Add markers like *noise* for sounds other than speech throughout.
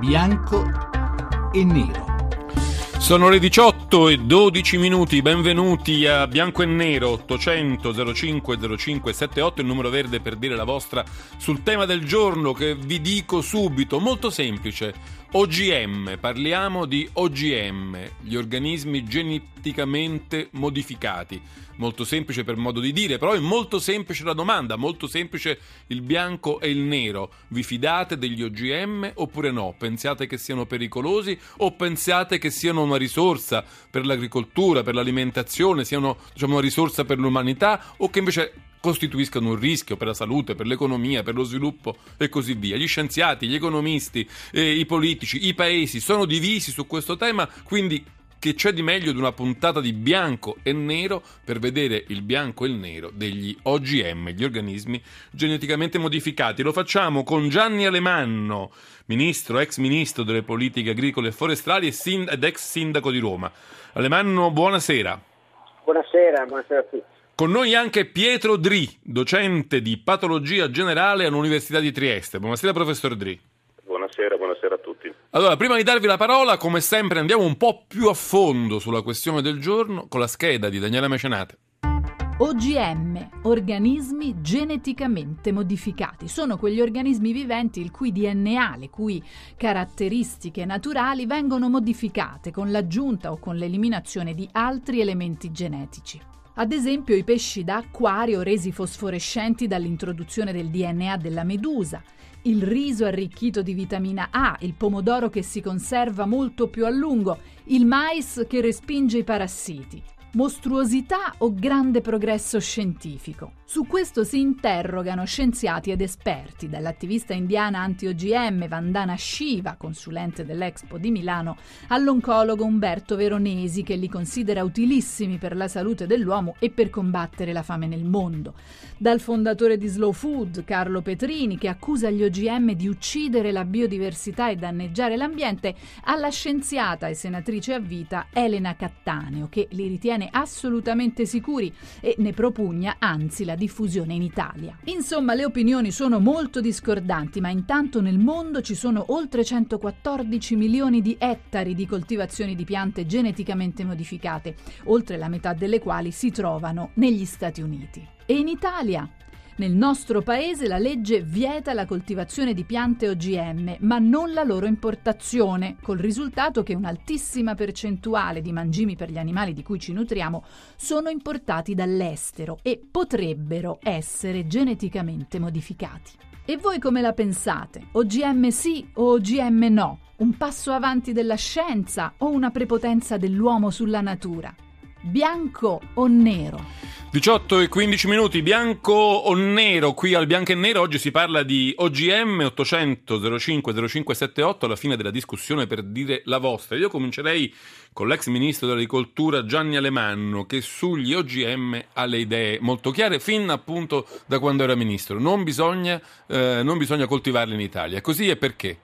bianco e nero. Sono le 18 e 12 minuti, benvenuti a Bianco e Nero 800 05 05 78, il numero verde per dire la vostra sul tema del giorno che vi dico subito, molto semplice. OGM, parliamo di OGM, gli organismi geneticamente modificati. Molto semplice per modo di dire, però è molto semplice la domanda, molto semplice il bianco e il nero. Vi fidate degli OGM oppure no? Pensate che siano pericolosi o pensate che siano una risorsa per l'agricoltura, per l'alimentazione, siano diciamo, una risorsa per l'umanità o che invece costituiscano un rischio per la salute, per l'economia, per lo sviluppo e così via. Gli scienziati, gli economisti, eh, i politici, i paesi sono divisi su questo tema, quindi che c'è di meglio di una puntata di bianco e nero per vedere il bianco e il nero degli OGM, gli organismi geneticamente modificati. Lo facciamo con Gianni Alemanno, ministro, ex ministro delle politiche agricole e forestali ed ex sindaco di Roma. Alemanno, buonasera. Buonasera, buonasera a tutti. Con noi anche Pietro Dri, docente di patologia generale all'Università di Trieste. Buonasera, professor Dri. Buonasera, buonasera a tutti. Allora, prima di darvi la parola, come sempre, andiamo un po' più a fondo sulla questione del giorno con la scheda di Daniela Mecenate. OGM, organismi geneticamente modificati, sono quegli organismi viventi il cui DNA, le cui caratteristiche naturali vengono modificate con l'aggiunta o con l'eliminazione di altri elementi genetici. Ad esempio i pesci d'acquario resi fosforescenti dall'introduzione del DNA della medusa, il riso arricchito di vitamina A, il pomodoro che si conserva molto più a lungo, il mais che respinge i parassiti. Mostruosità o grande progresso scientifico? Su questo si interrogano scienziati ed esperti, dall'attivista indiana anti-OGM Vandana Shiva, consulente dell'Expo di Milano, all'oncologo Umberto Veronesi, che li considera utilissimi per la salute dell'uomo e per combattere la fame nel mondo. Dal fondatore di Slow Food, Carlo Petrini, che accusa gli OGM di uccidere la biodiversità e danneggiare l'ambiente, alla scienziata e senatrice a vita Elena Cattaneo, che li ritiene assolutamente sicuri e ne propugna anzi la diffusione in Italia. Insomma, le opinioni sono molto discordanti, ma intanto nel mondo ci sono oltre 114 milioni di ettari di coltivazioni di piante geneticamente modificate, oltre la metà delle quali si trovano negli Stati Uniti. E in Italia? Nel nostro paese la legge vieta la coltivazione di piante OGM, ma non la loro importazione, col risultato che un'altissima percentuale di mangimi per gli animali di cui ci nutriamo sono importati dall'estero e potrebbero essere geneticamente modificati. E voi come la pensate? OGM sì o OGM no? Un passo avanti della scienza o una prepotenza dell'uomo sulla natura? Bianco o nero? 18 e 15 minuti, bianco o nero, qui al bianco e nero oggi si parla di OGM 800 05 0578 alla fine della discussione per dire la vostra. Io comincerei con l'ex ministro dell'agricoltura Gianni Alemanno che sugli OGM ha le idee molto chiare fin appunto da quando era ministro. Non bisogna, eh, non bisogna coltivarli in Italia. Così è perché?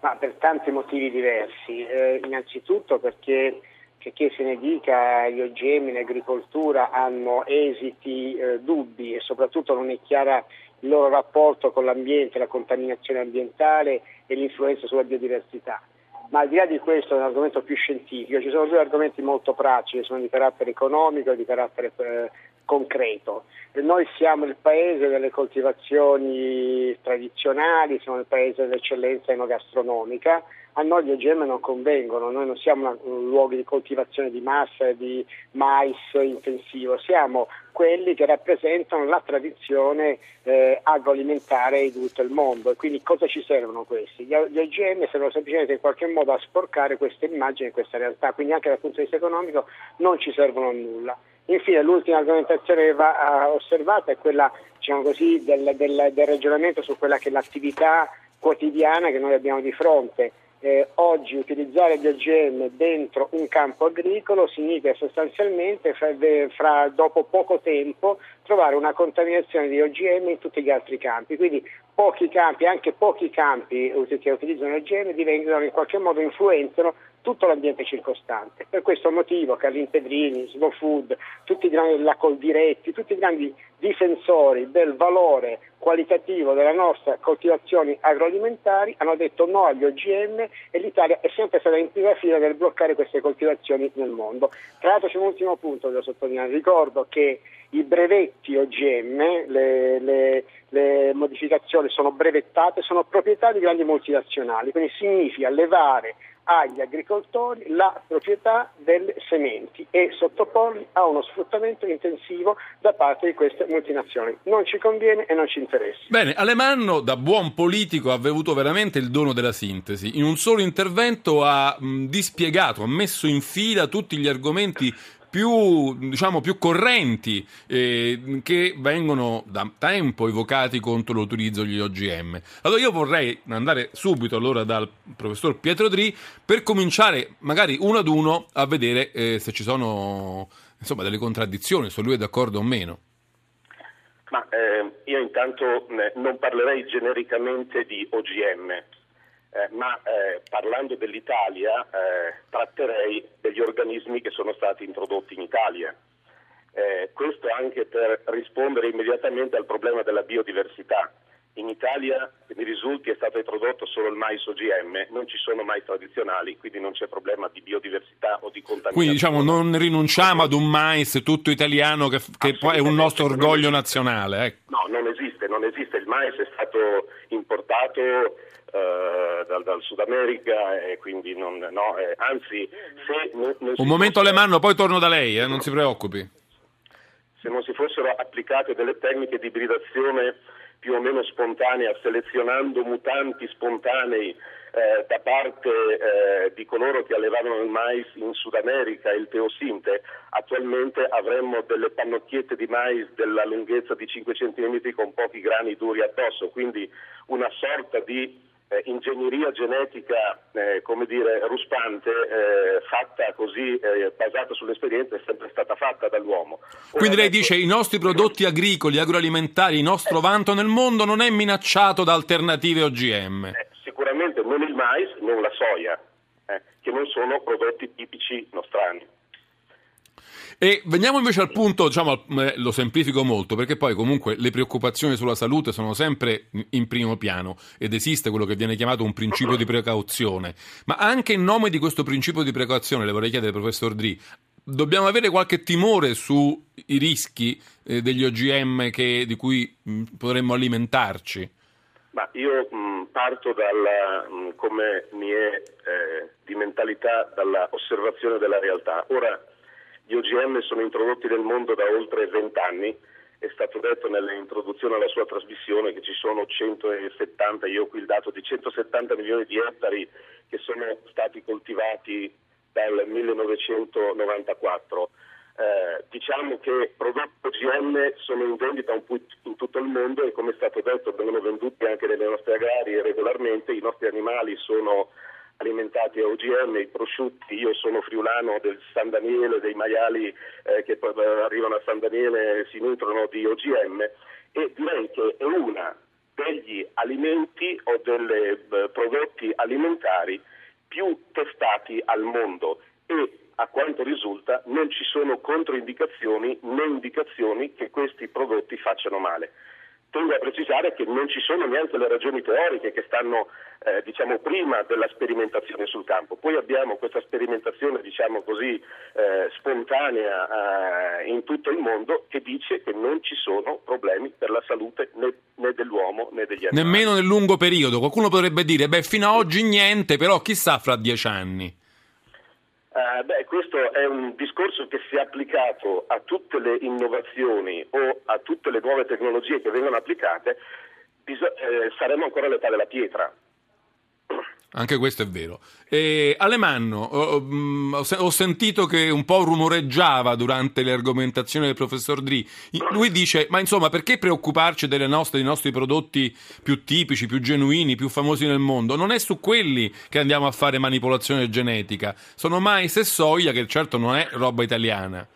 Ma per tanti motivi diversi. Eh, innanzitutto perché che chi se ne dica gli OGM in agricoltura hanno esiti eh, dubbi e soprattutto non è chiara il loro rapporto con l'ambiente, la contaminazione ambientale e l'influenza sulla biodiversità. Ma al di là di questo è un argomento più scientifico, ci sono due argomenti molto pratici, sono di carattere economico e di carattere eh, concreto. Noi siamo il paese delle coltivazioni tradizionali, siamo il paese dell'eccellenza enogastronomica, a noi gli OGM non convengono, noi non siamo una, un luogo di coltivazione di massa e di mais intensivo, siamo quelli che rappresentano la tradizione eh, agroalimentare di tutto il mondo. E quindi cosa ci servono questi? Gli, OGM servono semplicemente in qualche modo a sporcare questa immagine, questa realtà, quindi anche dal punto di vista economico non ci servono a nulla. Infine l'ultima argomentazione che va osservata è quella diciamo così, del, del, del ragionamento su quella che è l'attività quotidiana che noi abbiamo di fronte eh, oggi utilizzare gli OGM dentro un campo agricolo significa sostanzialmente fra, fra, dopo poco tempo trovare una contaminazione di OGM in tutti gli altri campi. Quindi pochi campi, anche pochi campi che utilizzano OGM divengono in qualche modo influenzano tutto l'ambiente circostante. Per questo motivo Carlin Pedrini, Slow Food, tutti i grandi, la tutti i grandi difensori del valore qualitativo delle nostre coltivazioni agroalimentari hanno detto no agli OGM e l'Italia è sempre stata in prima fila nel bloccare queste coltivazioni nel mondo. Tra l'altro c'è un ultimo punto da sottolineare, ricordo che i brevetti OGM, le, le, le modificazioni sono brevettate, sono proprietà di grandi multinazionali, quindi significa levare agli agricoltori la proprietà delle sementi e sottoporli a uno sfruttamento intensivo da parte di queste multinazionali. Non ci conviene e non ci interessa. Bene, Alemanno da buon politico ha avuto veramente il dono della sintesi. In un solo intervento ha mh, dispiegato, ha messo in fila tutti gli argomenti più, diciamo, più correnti eh, che vengono da tempo evocati contro l'utilizzo degli OGM. Allora io vorrei andare subito allora dal professor Pietro Dri per cominciare magari uno ad uno a vedere eh, se ci sono insomma, delle contraddizioni, se lui è d'accordo o meno. Ma eh, io intanto eh, non parlerei genericamente di OGM, eh, ma eh, parlando dell'Italia eh, tratterei degli organismi che sono stati introdotti in Italia. Eh, questo anche per rispondere immediatamente al problema della biodiversità. In Italia, mi risulti, è stato introdotto solo il mais OGM, non ci sono mais tradizionali, quindi non c'è problema di biodiversità o di contaminazione. Quindi diciamo non rinunciamo ad un mais tutto italiano che, che poi è un nostro orgoglio nazionale. Ecco. No, non esiste, non esiste. Il mais è stato importato eh, dal, dal, Sud America e quindi non, no, eh, anzi se non, non un momento fosse... Alemanno poi torno da lei eh, non si preoccupi. Se non si fossero applicate delle tecniche di ibridazione più o meno spontanea selezionando mutanti spontanei eh, da parte eh, di coloro che allevavano il mais in Sud America il teosinte, attualmente avremmo delle pannocchiette di mais della lunghezza di 5 cm con pochi grani duri addosso, quindi una sorta di eh, ingegneria genetica, eh, come dire, ruspante, eh, fatta così, eh, basata sull'esperienza, è sempre stata fatta dall'uomo. Ora Quindi lei dice che i nostri prodotti agricoli, agroalimentari, il nostro vanto nel mondo non è minacciato da alternative OGM? Sicuramente non il mais, non la soia, eh, che non sono prodotti tipici nostrani. E veniamo invece al punto, diciamo, eh, lo semplifico molto, perché poi comunque le preoccupazioni sulla salute sono sempre in primo piano ed esiste quello che viene chiamato un principio di precauzione. Ma anche in nome di questo principio di precauzione, le vorrei chiedere, professor Dri, dobbiamo avere qualche timore sui rischi eh, degli OGM che, di cui potremmo alimentarci? Ma io mh, parto dalla, mh, come mi è eh, di mentalità, dall'osservazione della realtà. Ora, gli OGM sono introdotti nel mondo da oltre vent'anni, è stato detto nell'introduzione alla sua trasmissione che ci sono 170, io ho qui il dato di 170 milioni di ettari che sono stati coltivati dal 1994. Eh, diciamo che prodotti OGM sono in vendita in tutto il mondo e come è stato detto vengono venduti anche nelle nostre agrarie regolarmente, i nostri animali sono alimentati a OGM, i prosciutti, io sono friulano del San Daniele, dei maiali eh, che eh, arrivano a San Daniele si nutrono di OGM e direi che è una degli alimenti o dei eh, prodotti alimentari più testati al mondo. E a quanto risulta non ci sono controindicazioni né indicazioni che questi prodotti facciano male tengo a precisare che non ci sono neanche le ragioni teoriche che stanno eh, diciamo, prima della sperimentazione sul campo. Poi abbiamo questa sperimentazione diciamo così, eh, spontanea eh, in tutto il mondo che dice che non ci sono problemi per la salute né, né dell'uomo né degli animali. Nemmeno nel lungo periodo. Qualcuno potrebbe dire, beh, fino ad oggi niente, però chissà fra dieci anni. Uh, beh, questo è un discorso che si è applicato a tutte le innovazioni o a tutte le nuove tecnologie che vengono applicate, bis- eh, saremo ancora all'età della pietra. Anche questo è vero. E Alemanno, ho, mm, ho, sentito che un po' rumoreggiava durante le argomentazioni del professor Dri. Lui dice: Ma insomma, perché preoccuparci nostre, dei nostri prodotti più tipici, più genuini, più famosi nel mondo? Non è su quelli che andiamo a fare manipolazione genetica. Sono mais e soia, che certo non è roba italiana.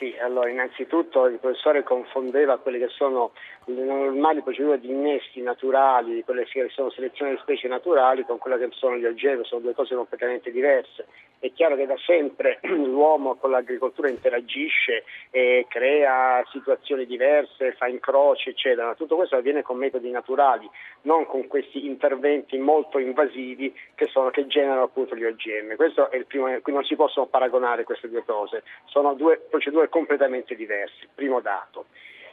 Sì, allora innanzitutto il professore confondeva quelle che sono le normali procedure di innesti naturali, quelle che sono selezione di specie naturali, con quelle che sono gli OGM, sono due cose completamente diverse. È chiaro che da sempre *clears throat* l'uomo con l'agricoltura interagisce e crea situazioni diverse, fa incroci, eccetera, tutto questo avviene con metodi naturali, non con questi interventi molto invasivi che, sono, che generano appunto gli OGM. Questo è il primo, qui non si possono paragonare queste due cose, sono due procedure completamente diverse, primo dato.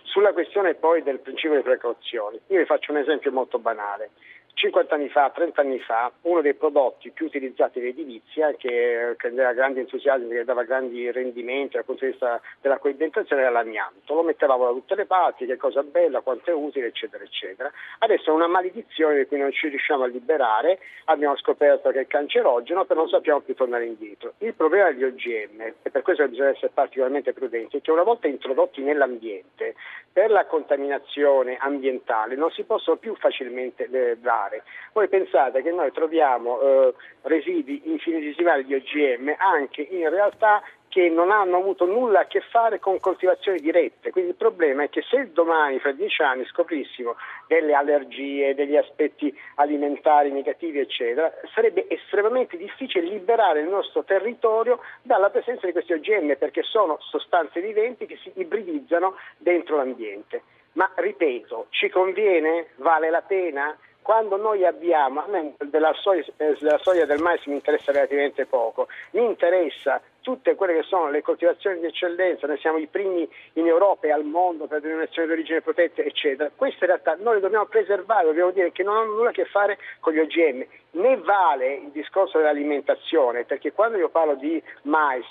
Sulla questione poi del principio di precauzione, io vi faccio un esempio molto banale. 50 anni fa, 30 anni fa, uno dei prodotti più utilizzati in edilizia, che, aveva grandi entusiasmi, che dava grandi rendimenti dal punto di vista della coibentazione, era l'amianto. Lo mettevamo da tutte le parti, che cosa bella, quanto è utile, eccetera, eccetera. Adesso è una maledizione di cui non ci riusciamo a liberare, abbiamo scoperto che è cancerogeno, però non sappiamo più tornare indietro. Il problema degli OGM, e per questo bisogna essere particolarmente prudenti, è che una volta introdotti nell'ambiente, per la contaminazione ambientale non si possono più facilmente eh, dare fare. Voi pensate che noi troviamo eh, residui infinitesimali di OGM anche in realtà che non hanno avuto nulla a che fare con coltivazioni dirette. Quindi il problema è che se domani, fra dieci anni, scoprissimo delle allergie, degli aspetti alimentari negativi, eccetera, sarebbe estremamente difficile liberare il nostro territorio dalla presenza di questi OGM perché sono sostanze viventi che si ibridizzano dentro l'ambiente. Ma ripeto, ci conviene? Vale la pena? Quando noi abbiamo, a me della eh, della soia del mais mi interessa relativamente poco, mi interessa tutte quelle che sono le coltivazioni di eccellenza, noi siamo i primi in Europa e al mondo per denominazione di origine protetta, eccetera. Queste in realtà noi le dobbiamo preservare, dobbiamo dire che non hanno nulla a che fare con gli OGM. Ne vale il discorso dell'alimentazione, perché quando io parlo di mais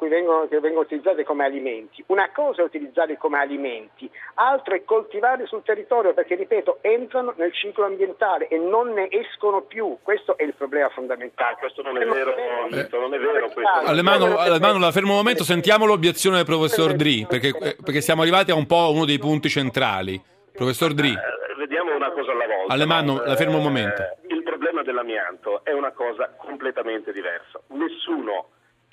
vengono, che vengono utilizzati come alimenti, una cosa è utilizzarli come alimenti, altro è coltivarli sul territorio, perché ripeto, entrano nel ciclo ambientale e non ne escono più. Questo è il problema fondamentale. Ah, questo non è vero, eh, non è vero. Questo. Alemano, Almano, la fermo un momento, sentiamo l'obiezione del professor Dri, perché, eh, perché, siamo arrivati a un po' uno dei punti centrali. Professor Dri. Eh, vediamo una cosa alla volta. Alemano, no? la fermo un momento. Eh, dell'amianto è una cosa completamente diversa. Nessuno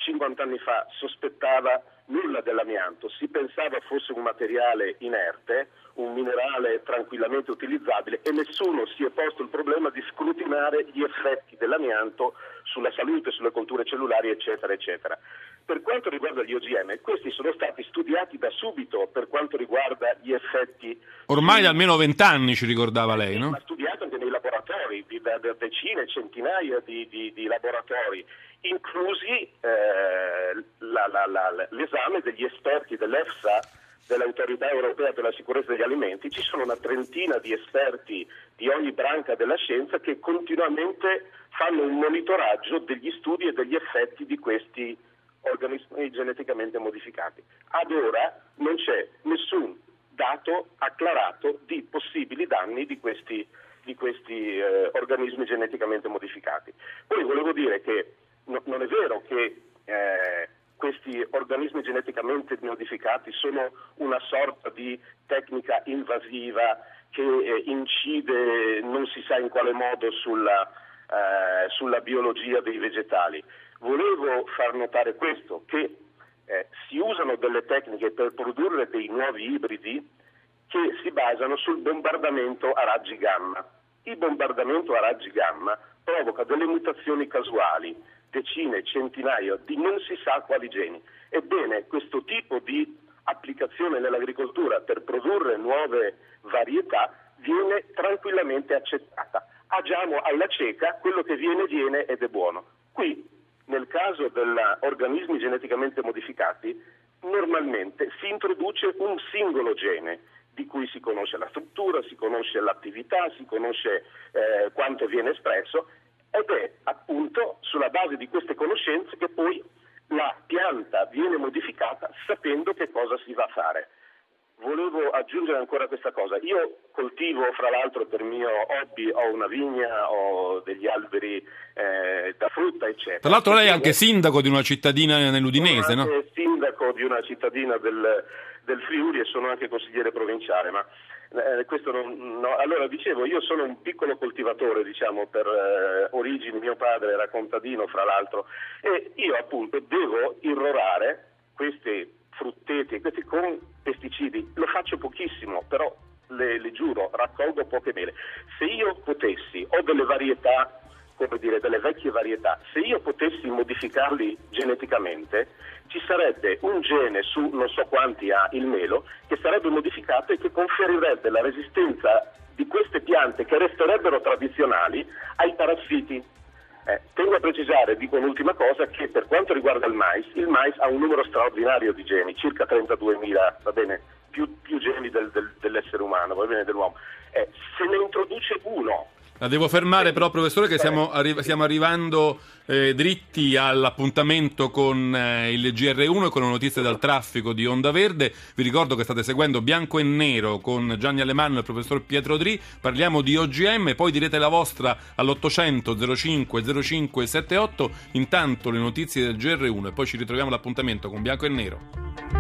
50 anni fa sospettava nulla dell'amianto, si pensava fosse un materiale inerte, un minerale tranquillamente utilizzabile e nessuno si è posto il problema di scrutinare gli effetti dell'amianto sulla salute, sulle colture cellulari, eccetera, eccetera. Per quanto riguarda gli OGM, questi sono stati studiati da subito per quanto riguarda gli effetti. Ormai da almeno vent'anni ci ricordava lei, no? Ma studiato anche nei laboratori, da, da decine, centinaia di, di, di laboratori, inclusi eh, la, la, la, l'esame degli esperti dell'EFSA dell'autorità europea per la sicurezza degli alimenti, ci sono una trentina di esperti di ogni branca della scienza che continuamente fanno un monitoraggio degli studi e degli effetti di questi organismi geneticamente modificati. Ad ora non c'è nessun dato acclarato di possibili danni di questi, di questi eh, organismi geneticamente modificati. Poi volevo dire che no, non è vero che eh, questi organismi geneticamente modificati sono una sorta di tecnica invasiva che eh, incide non si sa in quale modo sulla, eh, sulla biologia dei vegetali. Volevo far notare questo, che eh, si usano delle tecniche per produrre dei nuovi ibridi che si basano sul bombardamento a raggi gamma. Il bombardamento a raggi gamma provoca delle mutazioni casuali decine, centinaia di non si sa quali geni. Ebbene, questo tipo di applicazione nell'agricoltura per produrre nuove varietà viene tranquillamente accettata. Agiamo alla cieca, quello che viene viene ed è buono. Qui, nel caso degli organismi geneticamente modificati, normalmente si introduce un singolo gene di cui si conosce la struttura, si conosce l'attività, si conosce eh, quanto viene espresso ed è appunto sulla base di queste conoscenze che poi la pianta viene modificata sapendo che cosa si va a fare. Volevo aggiungere ancora questa cosa. Io coltivo, fra l'altro, per mio hobby, ho una vigna, ho degli alberi eh, da frutta, eccetera. Tra l'altro lei è anche sindaco di una cittadina nell'Udinese, no? Sindaco di una cittadina del, del Friuli e sono anche consigliere provinciale, ma eh, non, no. Allora dicevo, io sono un piccolo coltivatore, diciamo, per eh, origini, mio padre era contadino fra l'altro, e io appunto devo irrorare questi frutteti, questi con pesticidi. Lo faccio pochissimo, però le, le giuro, raccolgo poche mele. Se io potessi, ho delle varietà come dire, delle vecchie varietà, se io potessi modificarli geneticamente, ci sarebbe un gene su non so quanti ha il melo che sarebbe modificato e che conferirebbe la resistenza di queste piante che resterebbero tradizionali ai parassiti. Eh, tengo a precisare, dico un'ultima cosa, che per quanto riguarda il mais, il mais ha un numero straordinario di geni, circa 32.000, va bene, più, più geni del, del, dell'essere umano, va bene, dell'uomo. Eh, se ne introduce uno la devo fermare però, professore, che stiamo, arri- stiamo arrivando eh, dritti all'appuntamento con eh, il GR1 e con le notizie dal traffico di Onda Verde. Vi ricordo che state seguendo Bianco e Nero con Gianni Alemanno e il professor Pietro Dri. Parliamo di OGM, poi direte la vostra all'800 05 05 78. Intanto le notizie del GR1 e poi ci ritroviamo all'appuntamento con Bianco e Nero.